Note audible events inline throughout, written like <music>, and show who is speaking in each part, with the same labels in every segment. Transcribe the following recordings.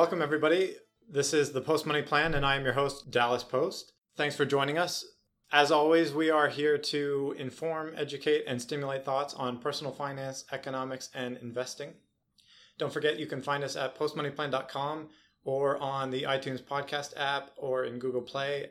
Speaker 1: Welcome everybody. This is the Post Money Plan, and I am your host, Dallas Post. Thanks for joining us. As always, we are here to inform, educate, and stimulate thoughts on personal finance, economics, and investing. Don't forget you can find us at postmoneyplan.com or on the iTunes podcast app or in Google Play.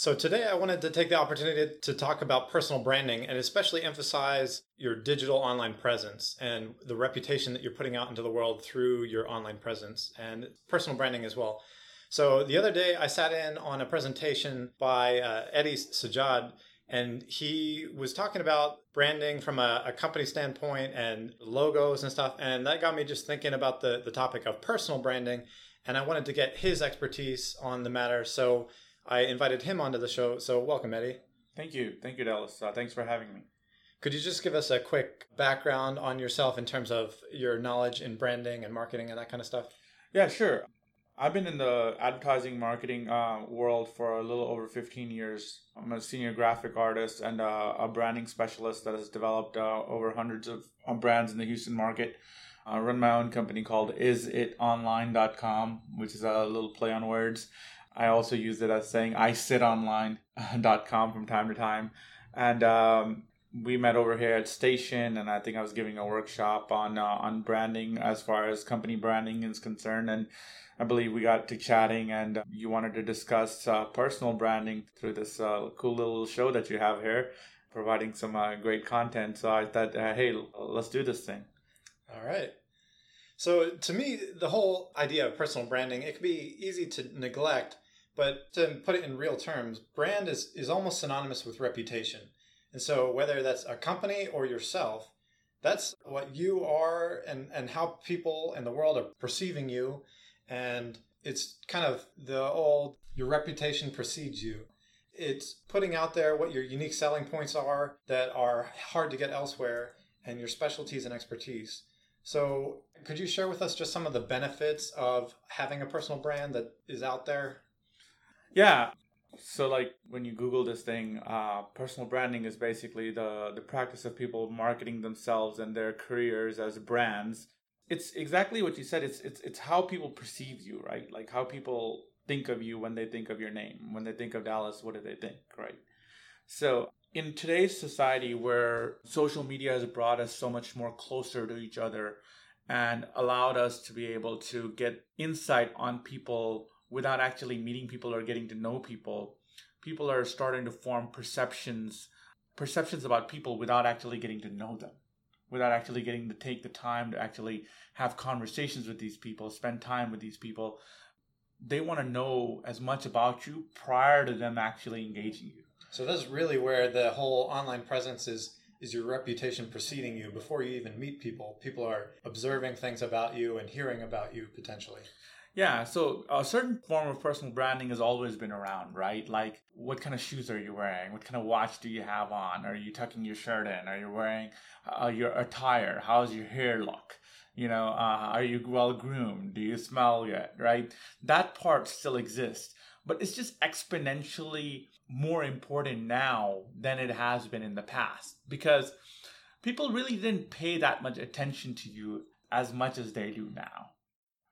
Speaker 1: So, today I wanted to take the opportunity to talk about personal branding and especially emphasize your digital online presence and the reputation that you're putting out into the world through your online presence and personal branding as well. So, the other day I sat in on a presentation by uh, Eddie Sajjad, and he was talking about branding from a, a, company standpoint and logos and stuff. And that got me just thinking about the, the topic of personal branding. And I wanted to get his expertise on the matter. So, I invited him onto the show. So, welcome, Eddie.
Speaker 2: Thank you. Thank you, Dallas. Uh, thanks for having me.
Speaker 1: Could you just give us a quick background on yourself in terms of your knowledge in branding and marketing and that kind of stuff?
Speaker 2: Yeah, sure. I've been in the advertising marketing uh, world for a little over 15 years. I'm a senior graphic artist and uh, a branding specialist that has developed uh, over hundreds of brands in the Houston market. I run my own company called isitonline.com, which is a little play on words. I also use it as saying I sit online.com <laughs> from time to time. And um, we met over here at Station, and I think I was giving a workshop on uh, on branding as far as company branding is concerned. And I believe we got to chatting, and you wanted to discuss uh, personal branding through this uh, cool little show that you have here, providing some uh, great content. So I thought, uh, hey, let's do this thing.
Speaker 1: All right. So to me, the whole idea of personal branding, it can be easy to neglect, but to put it in real terms, brand is, is almost synonymous with reputation. And so whether that's a company or yourself, that's what you are and, and how people in the world are perceiving you. And it's kind of the old your reputation precedes you. It's putting out there what your unique selling points are that are hard to get elsewhere and your specialties and expertise. So, could you share with us just some of the benefits of having a personal brand that is out there?
Speaker 2: Yeah. So, like when you Google this thing, uh, personal branding is basically the the practice of people marketing themselves and their careers as brands. It's exactly what you said. It's it's it's how people perceive you, right? Like how people think of you when they think of your name. When they think of Dallas, what do they think, right? So in today's society where social media has brought us so much more closer to each other and allowed us to be able to get insight on people without actually meeting people or getting to know people people are starting to form perceptions perceptions about people without actually getting to know them without actually getting to take the time to actually have conversations with these people spend time with these people they want to know as much about you prior to them actually engaging you
Speaker 1: so that's really where the whole online presence is is your reputation preceding you before you even meet people. People are observing things about you and hearing about you potentially.
Speaker 2: Yeah, so a certain form of personal branding has always been around, right? Like, what kind of shoes are you wearing? What kind of watch do you have on? Are you tucking your shirt in? Are you wearing uh, your attire? How's your hair look? You know, uh, are you well groomed? Do you smell good? Right? That part still exists, but it's just exponentially more important now than it has been in the past because people really didn't pay that much attention to you as much as they do now.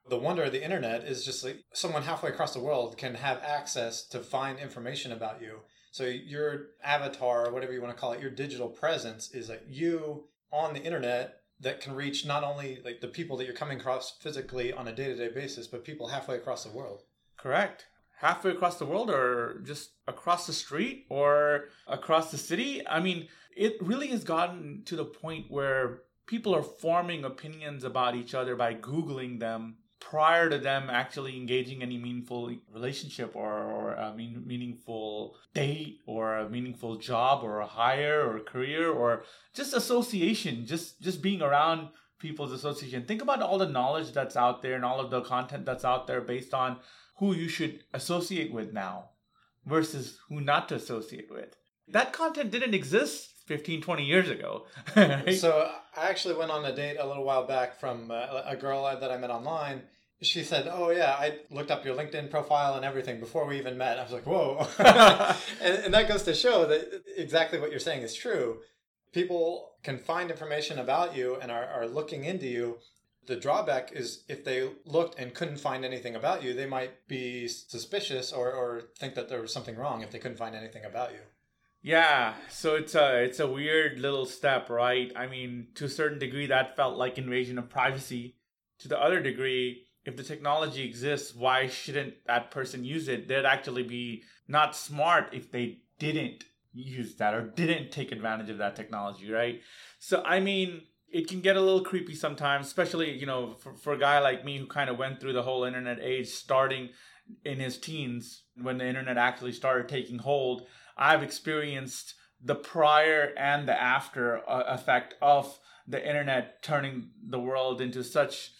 Speaker 1: The wonder of the internet is just like someone halfway across the world can have access to find information about you. So your avatar, or whatever you want to call it, your digital presence is like you on the internet that can reach not only like the people that you're coming across physically on a day-to-day basis, but people halfway across the world.
Speaker 2: Correct halfway across the world or just across the street or across the city. I mean, it really has gotten to the point where people are forming opinions about each other by Googling them prior to them actually engaging any meaningful relationship or, or a mean, meaningful date or a meaningful job or a hire or a career or just association, just, just being around people's association. Think about all the knowledge that's out there and all of the content that's out there based on who you should associate with now versus who not to associate with. That content didn't exist 15, 20 years ago. <laughs>
Speaker 1: right? So I actually went on a date a little while back from uh, a girl that I met online. She said, "Oh yeah, I looked up your LinkedIn profile and everything before we even met." I was like, "Whoa!" <laughs> and, and that goes to show that exactly what you're saying is true. People can find information about you and are, are looking into you The drawback is if they looked and couldn't find anything about you, they might be suspicious or, or think that there was something wrong if they couldn't find anything about you.
Speaker 2: Yeah, so it's a it's a weird little step, right? I mean, to a certain degree, that felt like invasion of privacy. To the other degree, if the technology exists, why shouldn't that person use it? They'd actually be not smart if they didn't use that or didn't take advantage of that technology, right? So, I mean, it can get a little creepy sometimes, especially, you know, for, for a guy like me who kind of went through the whole internet age starting in his teens when the internet actually started taking hold. I've experienced the prior and the after uh, effect of the internet turning the world into such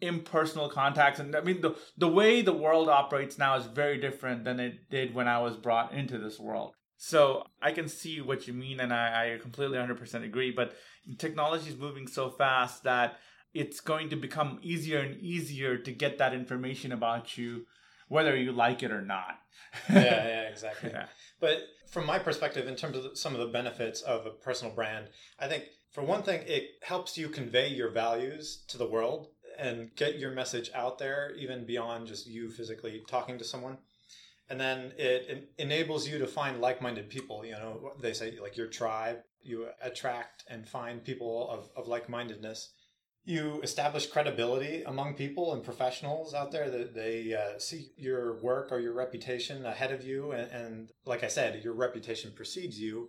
Speaker 2: impersonal contacts. And i mean the the way the world operates now is very different than it did when i was brought into this world. So i can see what you mean and i, I completely 100% agree but technology is moving so fast that it's going to become easier and easier to get that information about you whether you like it or not. <laughs>
Speaker 1: Yeah yeah exactly. Yeah. but from my perspective in terms of some of the benefits of a personal brand i think for one thing it helps you convey your values to the world and get your message out there even beyond just you physically talking to someone. And then it, it, enables you to find like-minded people you know they say like your tribe you attract and find people of, of like-mindedness you establish credibility among people and professionals out there that they uh, see your work or your reputation ahead of you and, and like i said your reputation precedes you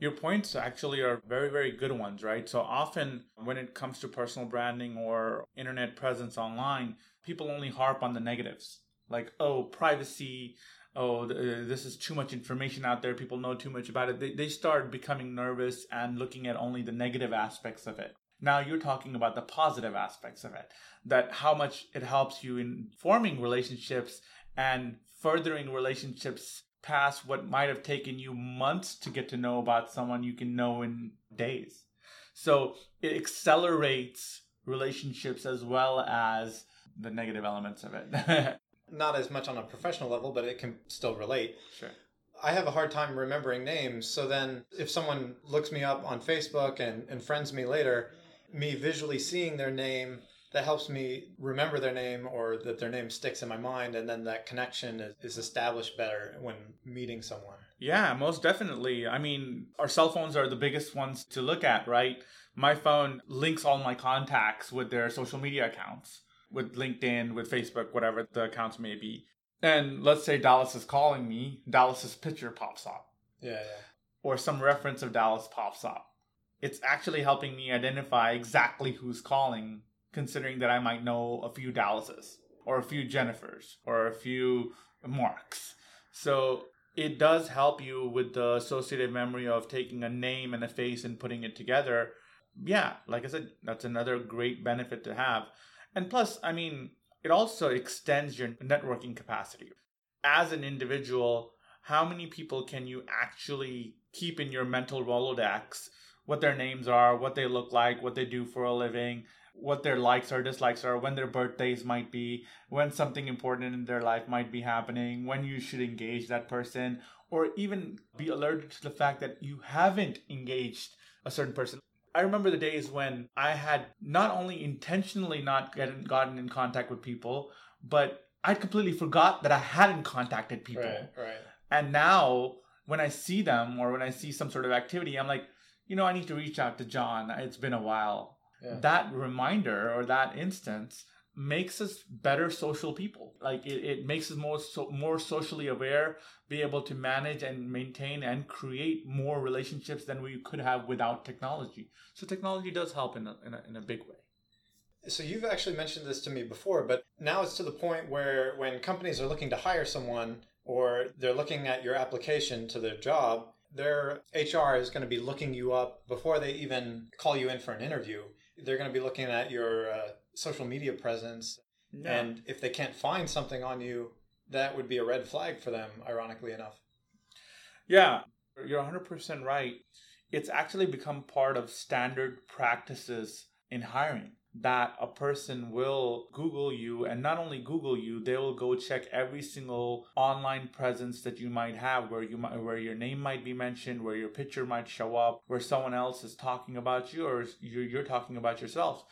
Speaker 2: your points actually are very, very good ones, right? So often when it comes to personal branding or internet presence online, people only harp on the negatives like, oh, privacy, oh, this is too much information out there, people know too much about it. They, they start becoming nervous and looking at only the negative aspects of it. Now you're talking about the positive aspects of it, that how much it helps you in forming relationships and furthering relationships past what might have taken you months to get to know about someone you can know in days. So it accelerates relationships as well as the negative elements of it. <laughs>
Speaker 1: Not as much on a professional level, but it can still relate.
Speaker 2: Sure.
Speaker 1: I have a hard time remembering names. So then, if someone looks me up on Facebook and, and friends me later, me visually seeing their name that helps me remember their name or that their name sticks in my mind and then that connection is, is, established better when meeting someone.
Speaker 2: Yeah most definitely. I mean our cell phones are the biggest ones to look at right? My phone links all my contacts with their social media accounts with linkedin with facebook whatever the accounts may be. And let's say dallas is calling me dallas's picture pops up.
Speaker 1: Yeah yeah.
Speaker 2: Or some reference of dallas pops up it's actually helping me identify exactly who's calling considering that I might know a few Dallases or a few Jennifers or a few Marks. So it does help you with the associative memory of taking a name and a face and putting it together. Yeah, like I said, that's another great benefit to have. And plus, I mean, it also extends your networking capacity. As an individual, how many people can you actually keep in your mental Rolodex? What their names are, what they look like, what they do for a living, what their likes or dislikes are, when their birthdays might be, when something important in their life might be happening, when you should engage that person, or even be alerted to the fact that you haven't engaged a certain person. I remember the days when I had not only intentionally not gotten, gotten in contact with people, but I'd completely forgot that I hadn't contacted people.
Speaker 1: Right, right.
Speaker 2: And now when I see them or when I see some sort of activity, I'm like, you know, I need to reach out to John. It's been a while yeah. that reminder or that instance makes us better social people like it, it makes us more so, more socially aware be able to manage and maintain and create more relationships than we could have without technology so technology does help in a, in a, in a big way
Speaker 1: so you've actually mentioned this to me before but now it's to the point where when companies are looking to hire someone or they're looking at your application to their job their hr is going to be looking you up before they even call you in for an interview they're going to be looking at your uh, social media presence. And if they can't find something on you, that would be a red flag for them, ironically enough.
Speaker 2: Yeah, you're 100% right. It's actually become part of standard practices in hiring that a person will Google you and not only Google you, they will go check every single online presence that you might have where you might, where your name might be mentioned, where your picture might show up, where someone else is talking about you or you're, you're talking about yourself.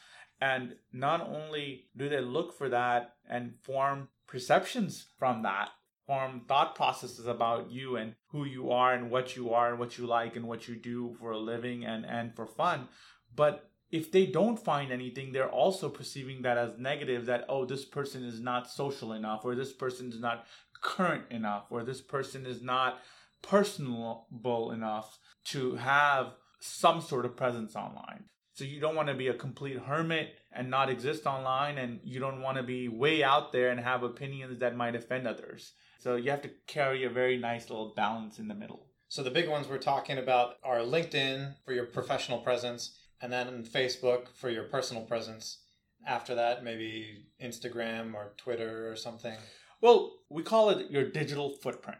Speaker 2: And not only do they look for that and form perceptions from that, form thought processes about you and who you are and what you are and what you like and what you do for a living and, and for fun, but if they don't find anything, they're also perceiving that as negative that, oh, this person is not social enough, or this person is not current enough, or this person is not personable enough to have some sort of presence online. So you don't want to be a complete hermit and not exist online, and you don't want to be way out there and have opinions that might offend others. So you have to carry a very nice little balance in the middle.
Speaker 1: So the big ones we're talking about are LinkedIn for your professional presence, and then Facebook for your personal presence. After that, maybe Instagram or Twitter or something.
Speaker 2: Well, we call it your digital footprint.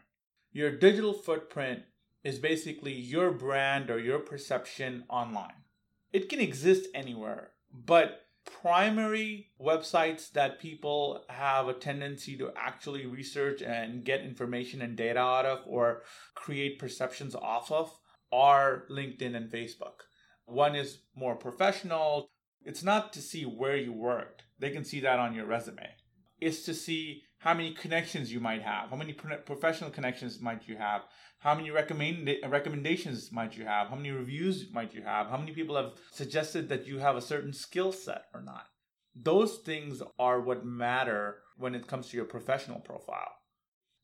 Speaker 2: Your digital footprint is basically your brand or your perception online. It can exist anywhere, but primary websites that people have a tendency to actually research and get information and data out of or create perceptions off of are LinkedIn and Facebook. One is more professional. It's not to see where you worked, they can see that on your resume. It's to see how many connections you might have, how many professional connections might you have, how many recommend recommendations might you have, how many reviews might you have, how many people have suggested that you have a certain skill set or not. Those things are what matter when it comes to your professional profile.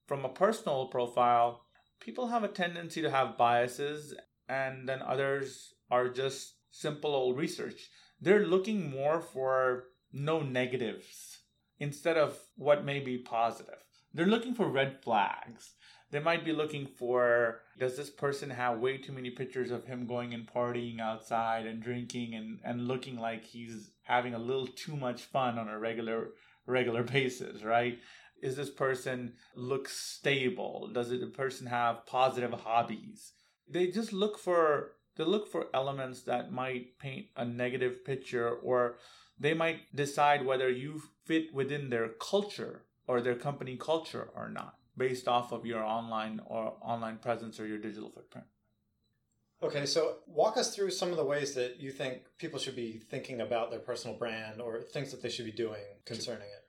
Speaker 2: From a personal profile, people have a tendency to have biases, and then others are just simple old research. They're looking more for no negatives instead of what may be positive. They're looking for red flags. They might be looking for does this person have way too many pictures of him going and partying outside and drinking and, and looking like he's having a little too much fun on a regular regular <laughs> basis, right? Is this person look stable? Does it, the person have positive hobbies? They just look for they look for elements that might paint a negative picture or they might decide whether you fit within their culture or their company culture or not based off of your online or online presence or your digital footprint.
Speaker 1: Okay, so walk us through some of the ways that you think people should be thinking about their personal brand or things that they should be doing concerning it.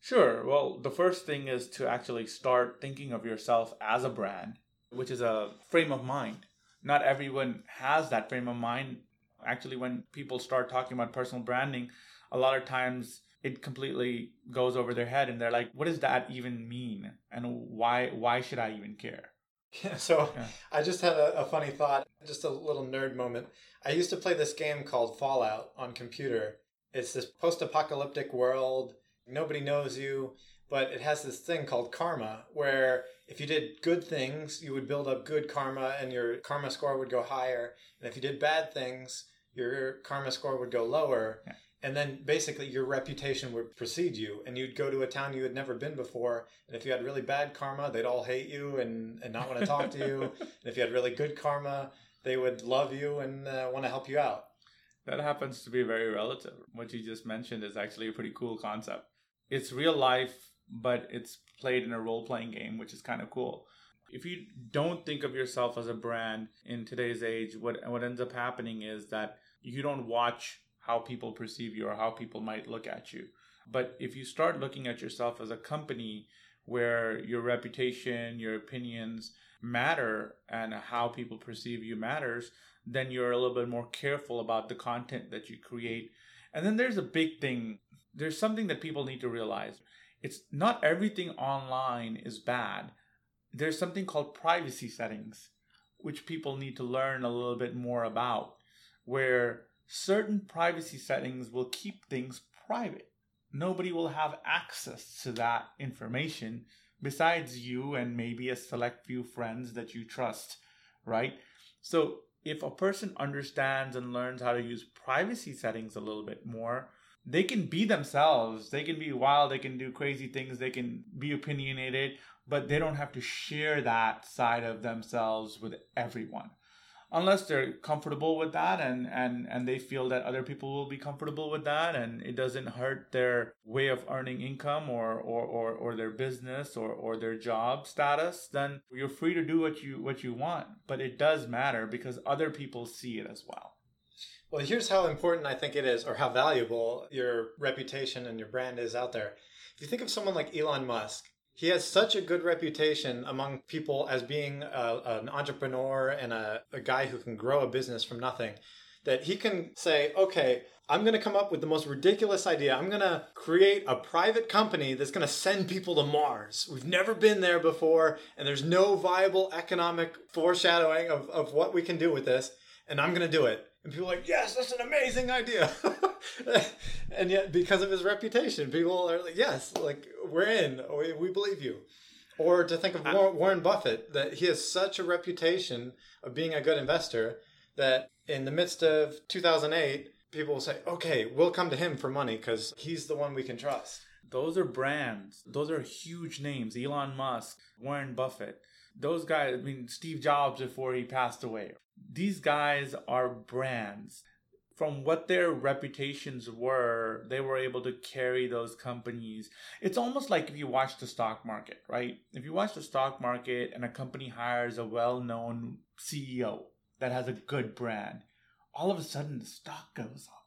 Speaker 2: Sure. Well, the first thing is to actually start thinking of yourself as a brand, which is a frame of mind. Not everyone has that frame of mind. Actually, when people start talking about personal branding, a lot of times it completely goes over their head and they're like what does that even mean? And why why should i even care? <laughs>
Speaker 1: Yeah, so yeah. i just had a, a, funny thought just a little nerd moment. I used to play this game called fallout on computer. It's this post-apocalyptic world. Nobody knows you but it has this thing called karma where if you did good things you would build up good karma and your karma score would go higher. And if you did bad things your karma score would go lower. Yeah. And then basically your reputation would precede you and you'd go to a town you had never been before. And if you had really bad karma they'd all hate you and, and not want to talk to you. <laughs> And if you had really good karma they would love you and uh, want to help you out.
Speaker 2: That happens to be very relative. What you just mentioned is actually a pretty cool concept. It's real life but it's played in a role-playing game which is kind of cool if you don't think of yourself as a brand in today's age what what ends up happening is that you don't watch how people perceive you or how people might look at you. But if you start looking at yourself as a company where your reputation, your opinions matter, and how people perceive you matters, then you're a little bit more careful about the content that you create. And then there's a big thing there's something that people need to realize. It's not everything online is bad. There's something called privacy settings, which people need to learn a little bit more about, where certain privacy settings will keep things private. Nobody will have access to that information besides you and maybe a select few friends that you trust, right? So, if a person understands and learns how to use privacy settings a little bit more, they can be themselves. They can be wild. They can do crazy things. They can be opinionated, but they don't have to share that side of themselves with everyone unless they're comfortable with that and and and they feel that other people will be comfortable with that and it doesn't hurt their way of earning income or or or, or their business or or their job status then you're free to do what you what you want but it does matter because other people see it as well
Speaker 1: Well, here's how important I think it is, or how valuable your reputation and your brand is out there. If you think of someone like Elon Musk, he has such a good reputation among people as being a, an entrepreneur and a, a guy who can grow a business from nothing that he can say, okay, I'm going to come up with the most ridiculous idea. I'm going to create a private company that's going to send people to Mars. We've never been there before, and there's no viable economic foreshadowing of, of what we can do with this, and I'm going to do it. And people are like, yes, that's an amazing idea. <laughs> and yet, because of his reputation, people are like, yes, like, we're in, we, we believe you. Or to think of Warren Buffett, that he has such a reputation of being a good investor that in the midst of 2008, people will say, okay, we'll come to him for money because he's the one we can trust.
Speaker 2: Those are brands. Those are huge names. Elon Musk, Warren Buffett. Those guys, I mean, Steve Jobs before he passed away. These guys are brands. From what their reputations were, they were able to carry those companies. It's almost like if you watch the stock market, right? If you watch the stock market and a company hires a well known CEO, that has a good brand, all of a sudden the stock goes up.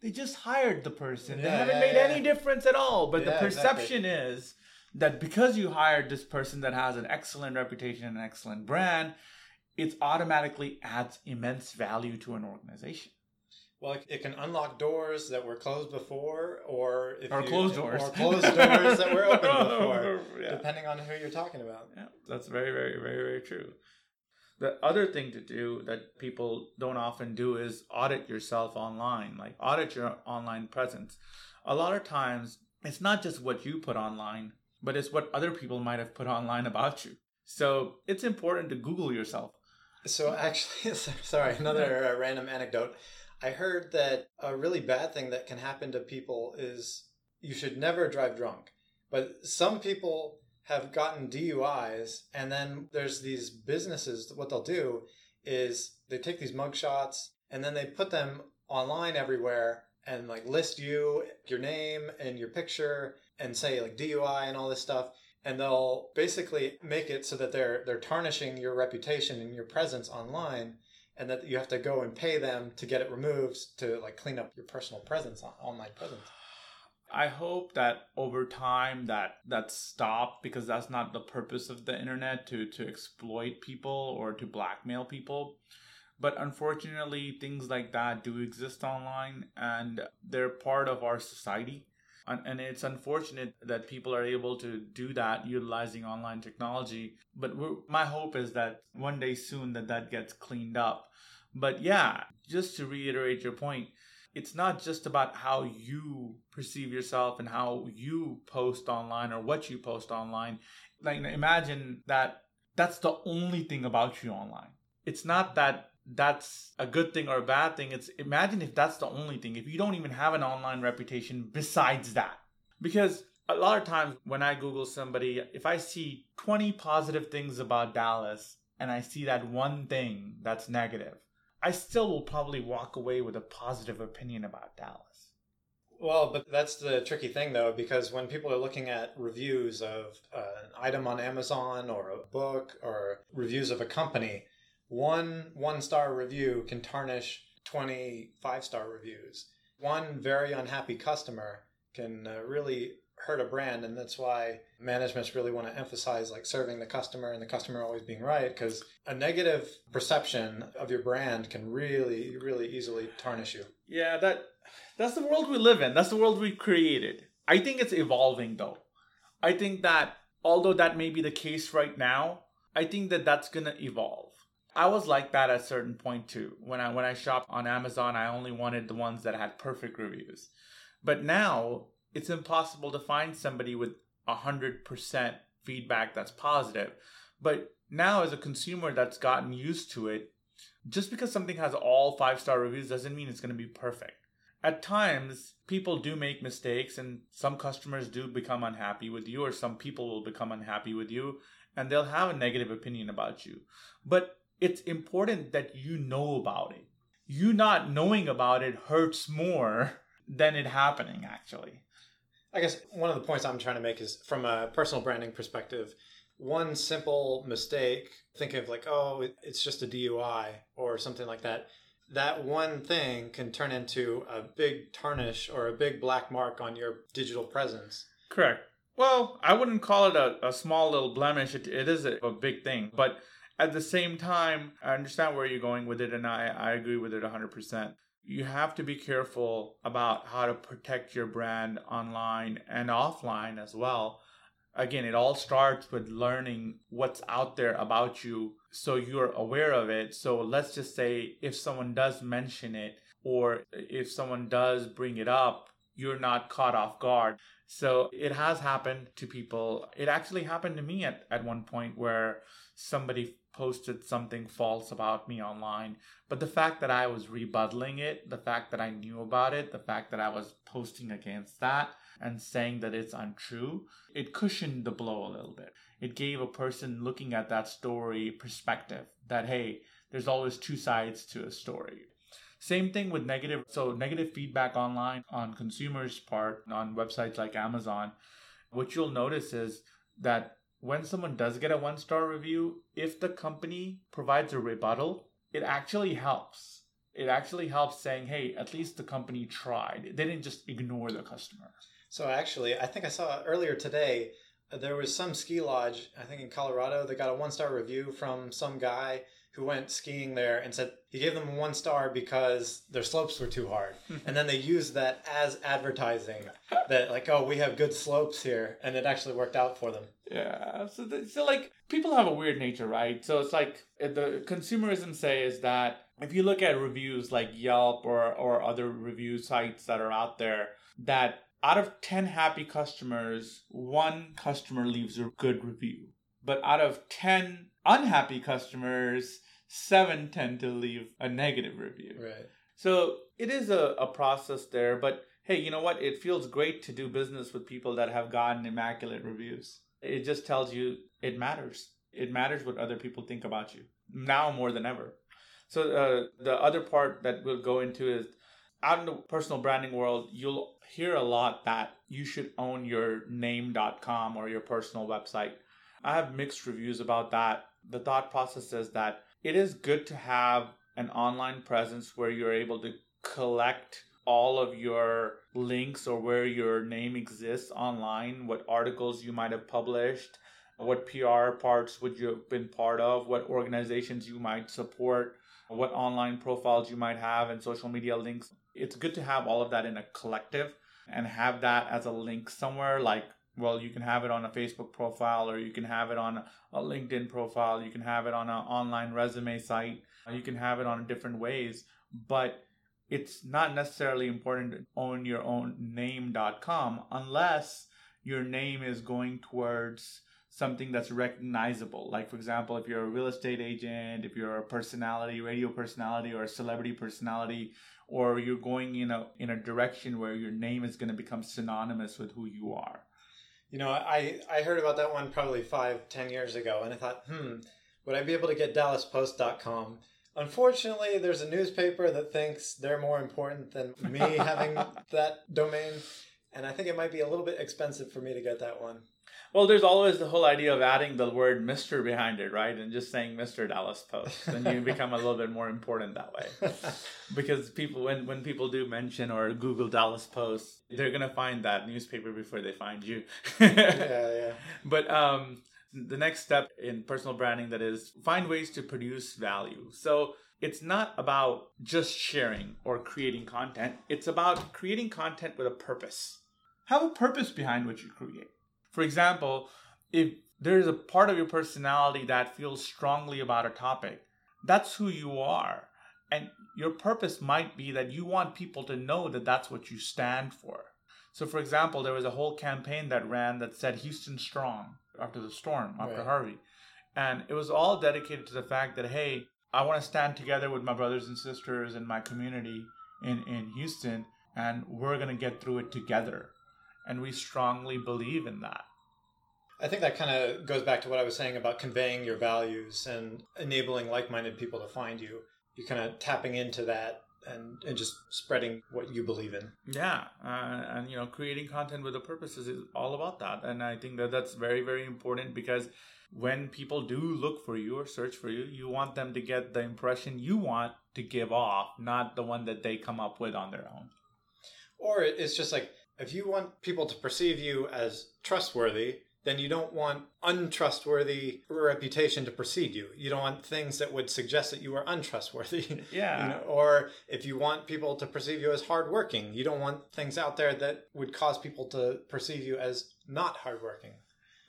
Speaker 2: They just hired the person. Yeah, they haven't yeah, made yeah. any difference at all. But the perception exactly. is that because you hired this person that has an excellent reputation and an excellent brand, it automatically adds immense value to an organization.
Speaker 1: Well, it can unlock doors that were closed before, or
Speaker 2: if or you, closed doors,
Speaker 1: or closed doors that were open <laughs> before, oh, yeah. depending on who you're talking about.
Speaker 2: Yeah, that's very, very, very, very true. The other thing to do that people don't often do is audit yourself online, like audit your online presence. A lot of times, it's not just what you put online, but it's what other people might have put online about you. So it's important to Google yourself.
Speaker 1: So, actually, <laughs> sorry, another <laughs> uh, random anecdote. I heard that a really bad thing that can happen to people is you should never drive drunk. But some people have gotten DUIs, and then there's these businesses. What they'll do is they take these mugshots and then they put them online everywhere and like list you, your name, and your picture, and say like DUI and all this stuff. And they'll basically make it so that they're they're tarnishing your reputation and your presence online, and that you have to go and pay them to get it removed to like clean up your personal presence, online presence.
Speaker 2: I hope that over time that that stopped because that's not the purpose of the internet to to exploit people or to blackmail people. But unfortunately, things like that do exist online and they're part of our society. And, it's unfortunate that people are able to do that utilizing online technology. But my hope is that one day soon that that gets cleaned up. But yeah, just to reiterate your point, it's not just about how you perceive yourself and how you post online or what you post online. Like imagine that that's the only thing about you online. It's not that that's a good thing or a bad thing. It's imagine if that's the only thing. If you don't even have an online reputation besides that. Because a lot of times when I Google somebody, if I see 20 positive things about Dallas and I see that one thing that's negative, I still will probably walk away with a positive opinion about Dallas.
Speaker 1: Well, but that's the tricky thing though, because when people are looking at reviews of uh, an item on Amazon or a book or reviews of a company, one one star review can tarnish 20 five star reviews. One very unhappy customer can uh, really hurt a brand and that's why managements really want to emphasize like serving the customer and the customer always being right because a negative perception of your brand can really really easily tarnish you.
Speaker 2: Yeah that that's the world we live in. That's the world we created. I think it's evolving though. I think that although that may be the case right now i think that that's going to evolve I was like that at a certain point too. When I when I shopped on Amazon, I only wanted the ones that had perfect reviews. But now it's impossible to find somebody with 100% feedback that's positive. But now, as a consumer that's gotten used to it, just because something has all five star reviews doesn't mean it's going to be perfect. At times, people do make mistakes, and some customers do become unhappy with you, or some people will become unhappy with you, and they'll have a negative opinion about you. But it's important that you know about it. You not knowing about it hurts more than it happening, actually.
Speaker 1: I guess one of the points I'm trying to make is from a personal branding perspective, one simple mistake, think of like, oh, it's just a DUI or something like that, that one thing can turn into a big tarnish or a big black mark on your digital presence.
Speaker 2: Correct. Well, I wouldn't call it a, a small little blemish. It, it is a, a big thing. But at the same time, I understand where you're going with it, and I, I agree with it 100%. You have to be careful about how to protect your brand online and offline as well. Again, it all starts with learning what's out there about you so you're aware of it. So let's just say if someone does mention it or if someone does bring it up, you're not caught off guard. So it has happened to people. It actually happened to me at, at one point where somebody posted something false about me online. But the fact that I was rebuttaling it, the fact that I knew about it, the fact that I was posting against that and saying that it's untrue, it cushioned the blow a little bit. It gave a person looking at that story perspective that, hey, there's always two sides to a story. Same thing with negative. So, negative feedback online on consumers' part on websites like Amazon. What you'll notice is that when someone does get a one star review, if the company provides a rebuttal, it actually helps. It actually helps saying, hey, at least the company tried. They didn't just ignore the customer.
Speaker 1: So, actually, I think I saw earlier today uh, there was some ski lodge, I think in Colorado, that got a one star review from some guy who went skiing there and said he gave them one star because their slopes were too hard. <laughs> and then they used that as advertising that, like, oh, we have good slopes here. And it actually worked out for them.
Speaker 2: Yeah. So, the, so like, people have a weird nature, right? So it's like the consumerism say is that if you look at reviews like Yelp or, or other review sites that are out there, that out of 10 happy customers, one customer leaves a good review. But out of 10 unhappy customers, seven tend to leave a negative review.
Speaker 1: Right.
Speaker 2: So it is a, a process there, but hey, you know what? It feels great to do business with people that have gotten immaculate reviews. It just tells you it matters. It matters what other people think about you now more than ever. So uh, the other part that we'll go into is out in the personal branding world, you'll hear a lot that you should own your name.com or your personal website. I have mixed reviews about that. The thought process is that it is good to have an online presence where you're able to collect all of your links or where your name exists online, what articles you might have published, what PR parts would you have been part of, what organizations you might support, what online profiles you might have, and social media links. It's good to have all of that in a collective and have that as a link somewhere like well you can have it on a facebook profile or you can have it on a linkedin profile you can have it on an online resume site you can have it on different ways but it's not necessarily important to own your own name.com unless your name is going towards something that's recognizable like for example if you're a real estate agent if you're a personality radio personality or a celebrity personality or you're going in a in a direction where your name is going to become synonymous with who you are
Speaker 1: you know, I, I heard about that one probably five, ten years ago, and I thought, hmm, would I be able to get DallasPost.com? Unfortunately, there's a newspaper that thinks they're more important than me <laughs> having that domain, and I think it might be a little bit expensive for me to get that one.
Speaker 2: Well, there's always the whole idea of adding the word Mr. behind it, right? And just saying Mr. Dallas Post. And you become a little bit more important that way. <laughs> because people when, when people do mention or Google Dallas Post, they're gonna find that newspaper before they find you. <laughs>
Speaker 1: yeah, yeah.
Speaker 2: But um the next step in personal branding that is find ways to produce value. So it's not about just sharing or creating content. It's about creating content with a purpose. Have a purpose behind what you create. For example, if there's a part of your personality that feels strongly about a topic, that's who you are. And your purpose might be that you want people to know that that's what you stand for. So, for example, there was a whole campaign that ran that said Houston Strong after the storm, after right. Harvey. And it was all dedicated to the fact that, hey, I want to stand together with my brothers and sisters in my community in, in Houston, and we're going to get through it together and we strongly believe in that.
Speaker 1: I think that kind of goes back to what I was saying about conveying your values and enabling like minded people to find you. You're kind of tapping into that and, and just spreading what you believe in.
Speaker 2: Yeah, uh, and you know, creating content with a purpose is all about that, and I think that that's very very important because when people do look for you or search for you, you want them to get the impression you want to give off, not the one that they come up with on their own.
Speaker 1: Or it's just like if you want people to perceive you as trustworthy, then you don't want untrustworthy reputation to precede you. You don't want things that would suggest that you are untrustworthy. <laughs>
Speaker 2: Yeah.
Speaker 1: You know, or if you want people to perceive you as hardworking, you don't want things out there that would cause people to perceive you as not hardworking.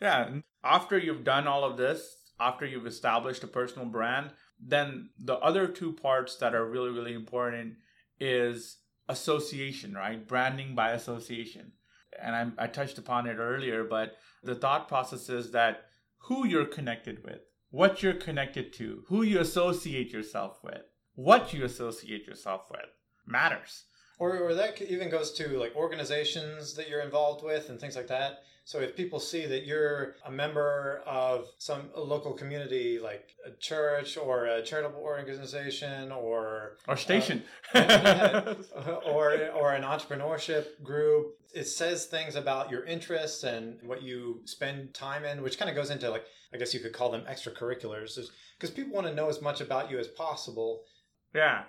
Speaker 2: Yeah. After you've done all of this, after you've established a personal brand, then the other two parts that are really, really important is association, right? Branding by association. And I, I touched upon it earlier, but the thought process is that who you're connected with, what you're connected to, who you associate yourself with, what you associate yourself with matters.
Speaker 1: Or, or that even goes to like organizations that you're involved with and things like that. So if people see that you're a member of some local community, like a church or a charitable organization or
Speaker 2: or station,
Speaker 1: uh, <laughs> or or an entrepreneurship group, it says things about your interests and what you spend time in, which kind of goes into like I guess you could call them extracurriculars, because people want to know as much about you as possible.
Speaker 2: Yeah.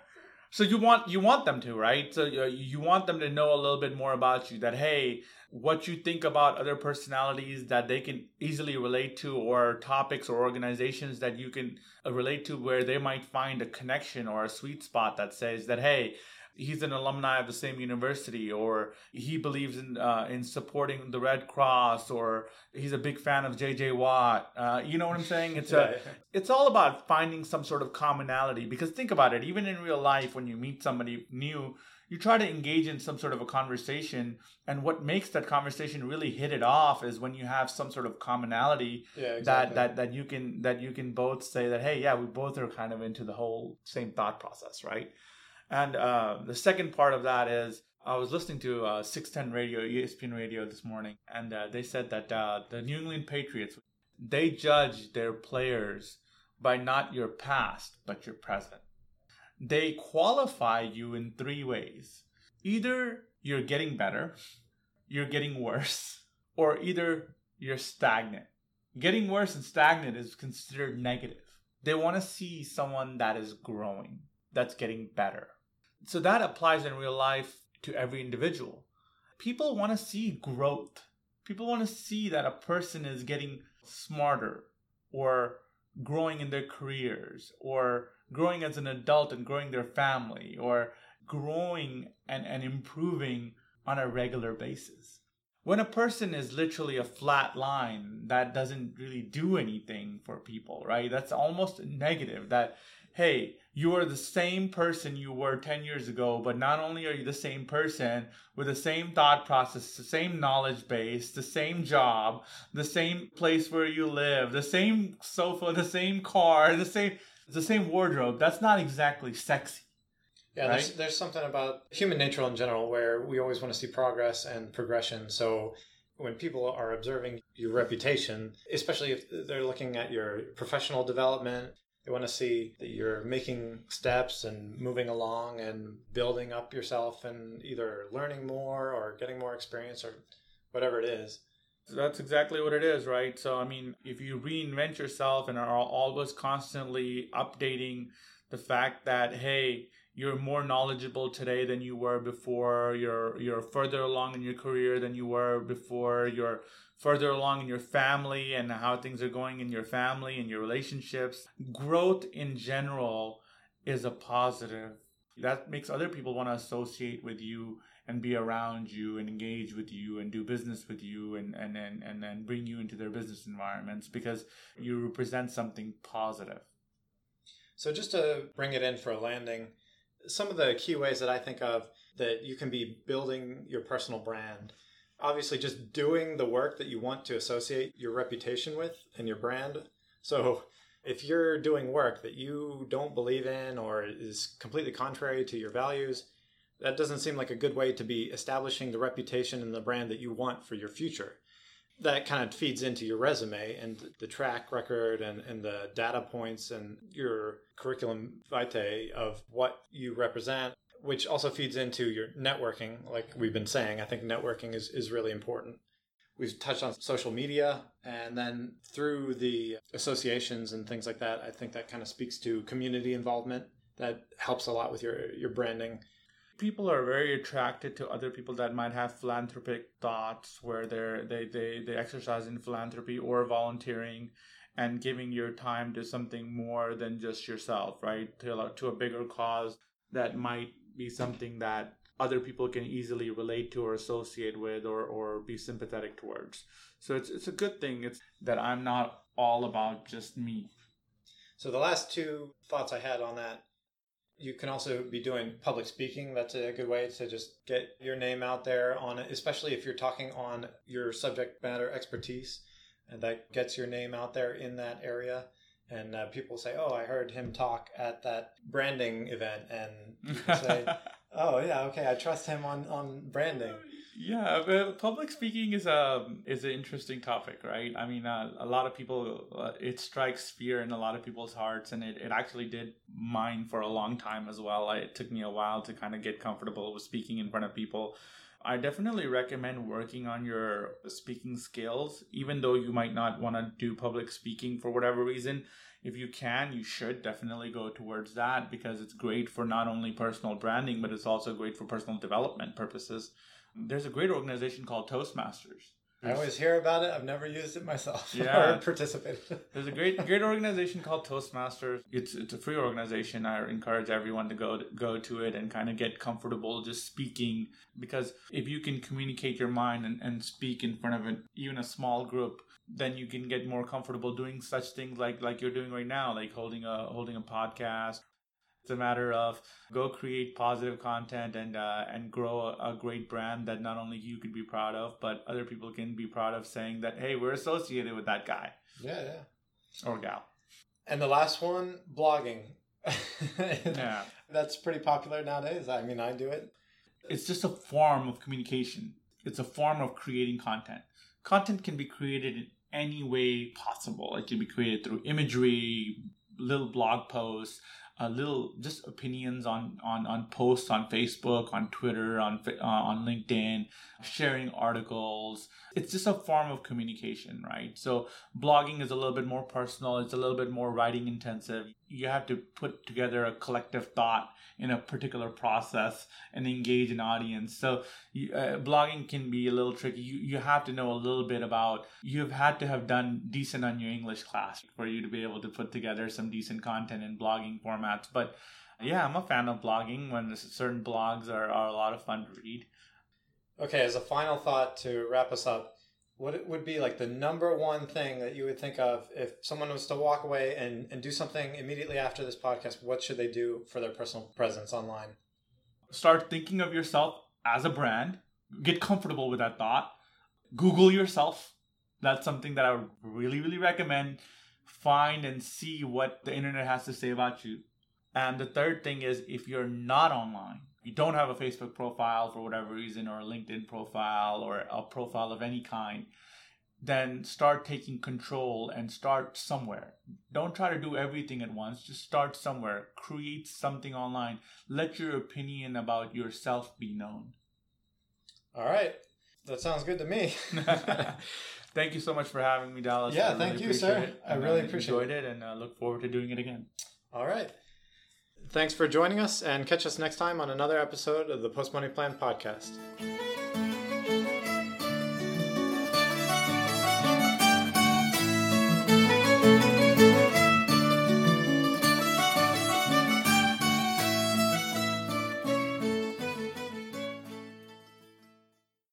Speaker 2: So you want you want them to right? So you, you want them to know a little bit more about you that hey what you think about other personalities that they can easily relate to or topics or organizations that you can uh, relate to where they might find a connection or a sweet spot that says that hey he's an alumni of the same university or he believes in uh, in supporting the Red Cross or he's a big fan of JJ Watt. Uh, you know what I'm saying? It's a <laughs> it's all about finding some sort of commonality because think about it, even in real life when you meet somebody new, you try to engage in some sort of a conversation and what makes that conversation really hit it off is when you have some sort of commonality
Speaker 1: yeah,
Speaker 2: exactly. that that that you can that you can both say that hey yeah we both are kind of into the whole same thought process right and uh, the second part of that is I was listening to uh, 610 radio, ESPN radio this morning, and uh, they said that uh, the New England Patriots they judge their players by not your past but your present. They qualify you in three ways: either you're getting better, you're getting worse, <laughs> or either you're stagnant. Getting worse and stagnant is considered negative. They want to see someone that is growing, that's getting better so that applies in real life to every individual. People want to see growth. People want to see that a person is getting smarter or growing in their careers or growing as an adult and growing their family or growing and, and improving on a regular basis. When a person is literally a flat line that doesn't really do anything for people, right? That's almost negative. That hey, you are the same person you were 10 years ago, but not only are you the same person with the same thought process, the same knowledge base, the same job, the same place where you live, the same sofa, the same car, the same the same wardrobe. That's not exactly sexy.
Speaker 1: Yeah, right? there's, there's something about human nature in general where we always want to see progress and progression. So when people are observing your reputation, especially if they're looking at your professional development, they want to see that you're making steps and moving along and building up yourself and either learning more or getting more experience or whatever it is.
Speaker 2: That's exactly what it is, right? So, I mean, if you reinvent yourself and are always constantly updating the fact that, hey, you're more knowledgeable today than you were before, you're you're further along in your career than you were before, you're further along in your family and how things are going in your family and your relationships. Growth in general is a positive. That makes other people want to associate with you and be around you and engage with you and do business with you and and and, and then bring you into their business environments because you represent something positive.
Speaker 1: So just to bring it in for a landing, some of the key ways that I think of that you can be building your personal brand obviously just doing the work that you want to associate your reputation with and your brand. So if you're doing work that you don't believe in or is completely contrary to your values, that doesn't seem like a good way to be establishing the reputation and the brand that you want for your future. That kind of feeds into your resume and the track record and, and the data points and your curriculum vitae of what you represent which also feeds into your networking. Like we've been saying, I think networking is, is really important. We've touched on social media, and then through the associations and things like that, I think that kind of speaks to community involvement. That helps a lot with your your branding.
Speaker 2: People are very attracted to other people that might have philanthropic thoughts, where they're they they they exercise in philanthropy or volunteering, and giving your time to something more than just yourself, right? To a, to a bigger cause that might be something that other people can easily relate to or associate with or, or be sympathetic towards. So it's it's a good thing it's that I'm not all about just me.
Speaker 1: So the last two thoughts I had on that you can also be doing public speaking. That's a good way to just get your name out there on it, especially if you're talking on your subject matter expertise, and that gets your name out there in that area. And uh, people say, "Oh, I heard him talk at that branding event," and say, <laughs> Oh yeah, okay. I trust him on on branding.
Speaker 2: Yeah, but public speaking is a is an interesting topic, right? I mean, uh, a lot of people uh, it strikes fear in a lot of people's hearts, and it, it actually did mine for a long time as well. It took me a while to kind of get comfortable with speaking in front of people. I definitely recommend working on your speaking skills, even though you might not want to do public speaking for whatever reason if you can, you should definitely go towards that because it's great for not only personal branding, but it's also great for personal development purposes. There's a great organization called Toastmasters.
Speaker 1: I always hear about it. I've never used it myself <laughs> yeah. or participated. <laughs>
Speaker 2: There's a great great organization called Toastmasters. It's it's a free organization. I encourage everyone to go to, go to it and kind of get comfortable just speaking because if you can communicate your mind and, and speak in front of an, even a small group, then you can get more comfortable doing such things like like you're doing right now, like holding a holding a podcast. It's a matter of go create positive content and uh, and grow a, a, great brand that not only you could be proud of, but other people can be proud of, saying that hey, we're associated with that guy.
Speaker 1: Yeah, yeah.
Speaker 2: Or gal.
Speaker 1: And the last one, blogging. <laughs> yeah, that's pretty popular nowadays. I mean, I do it.
Speaker 2: It's just a form of communication. It's a form of creating content. Content can be created in any way possible. It can be created through imagery, little blog posts, uh, little just opinions on, on, on posts on Facebook, on Twitter, on uh, on LinkedIn, sharing articles. It's just a form of communication, right? So blogging is a little bit more personal. It's a little bit more writing intensive. You have to put together a collective thought in a particular process and engage an audience. So uh, blogging can be a little tricky. You, you have to know a little bit about, you've had to have done decent on your English class for you to be able to put together some decent content in blogging formats. But yeah, I'm a fan of blogging when certain blogs are, are a lot of fun to read.
Speaker 1: Okay, as a final thought to wrap us up, what would be like the number one thing that you would think of if someone was to walk away and, and do something immediately after this podcast what should they do for their personal presence online?
Speaker 2: Start thinking of yourself as a brand. Get comfortable with that thought. Google yourself. That's something that i would really really recommend. Find and see what the internet has to say about you. And the third thing is if you're not online you don't have a Facebook profile for whatever reason, or a LinkedIn profile, or a profile of any kind, then start taking control and start somewhere. Don't try to do everything at once. Just start somewhere. Create something online. Let your opinion about yourself be known.
Speaker 1: All right. That sounds good to me. <laughs>
Speaker 2: thank you so much for having me, Dallas.
Speaker 1: Yeah, really thank you, sir. I really appreciate
Speaker 2: enjoyed it and uh, look forward to doing it again.
Speaker 1: All right. Thanks for joining us and catch us next time on another episode of the Post Money Plan podcast.